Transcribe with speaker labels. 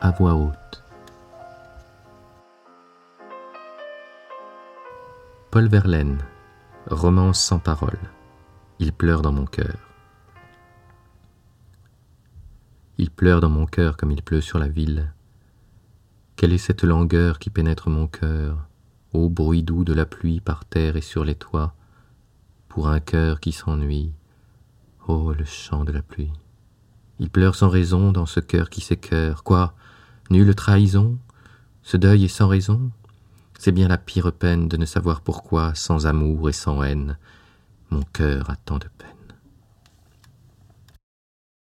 Speaker 1: à voix haute. Paul Verlaine, romance sans parole. Il pleure dans mon cœur. Il pleure dans mon cœur comme il pleut sur la ville. Quelle est cette langueur qui pénètre mon cœur, ô bruit doux de la pluie par terre et sur les toits, pour un cœur qui s'ennuie, ô le chant de la pluie. Il pleure sans raison dans ce cœur qui s'écœure. Quoi? Nulle trahison Ce deuil est sans raison C'est bien la pire peine de ne savoir pourquoi, sans amour et sans haine, mon cœur a tant de.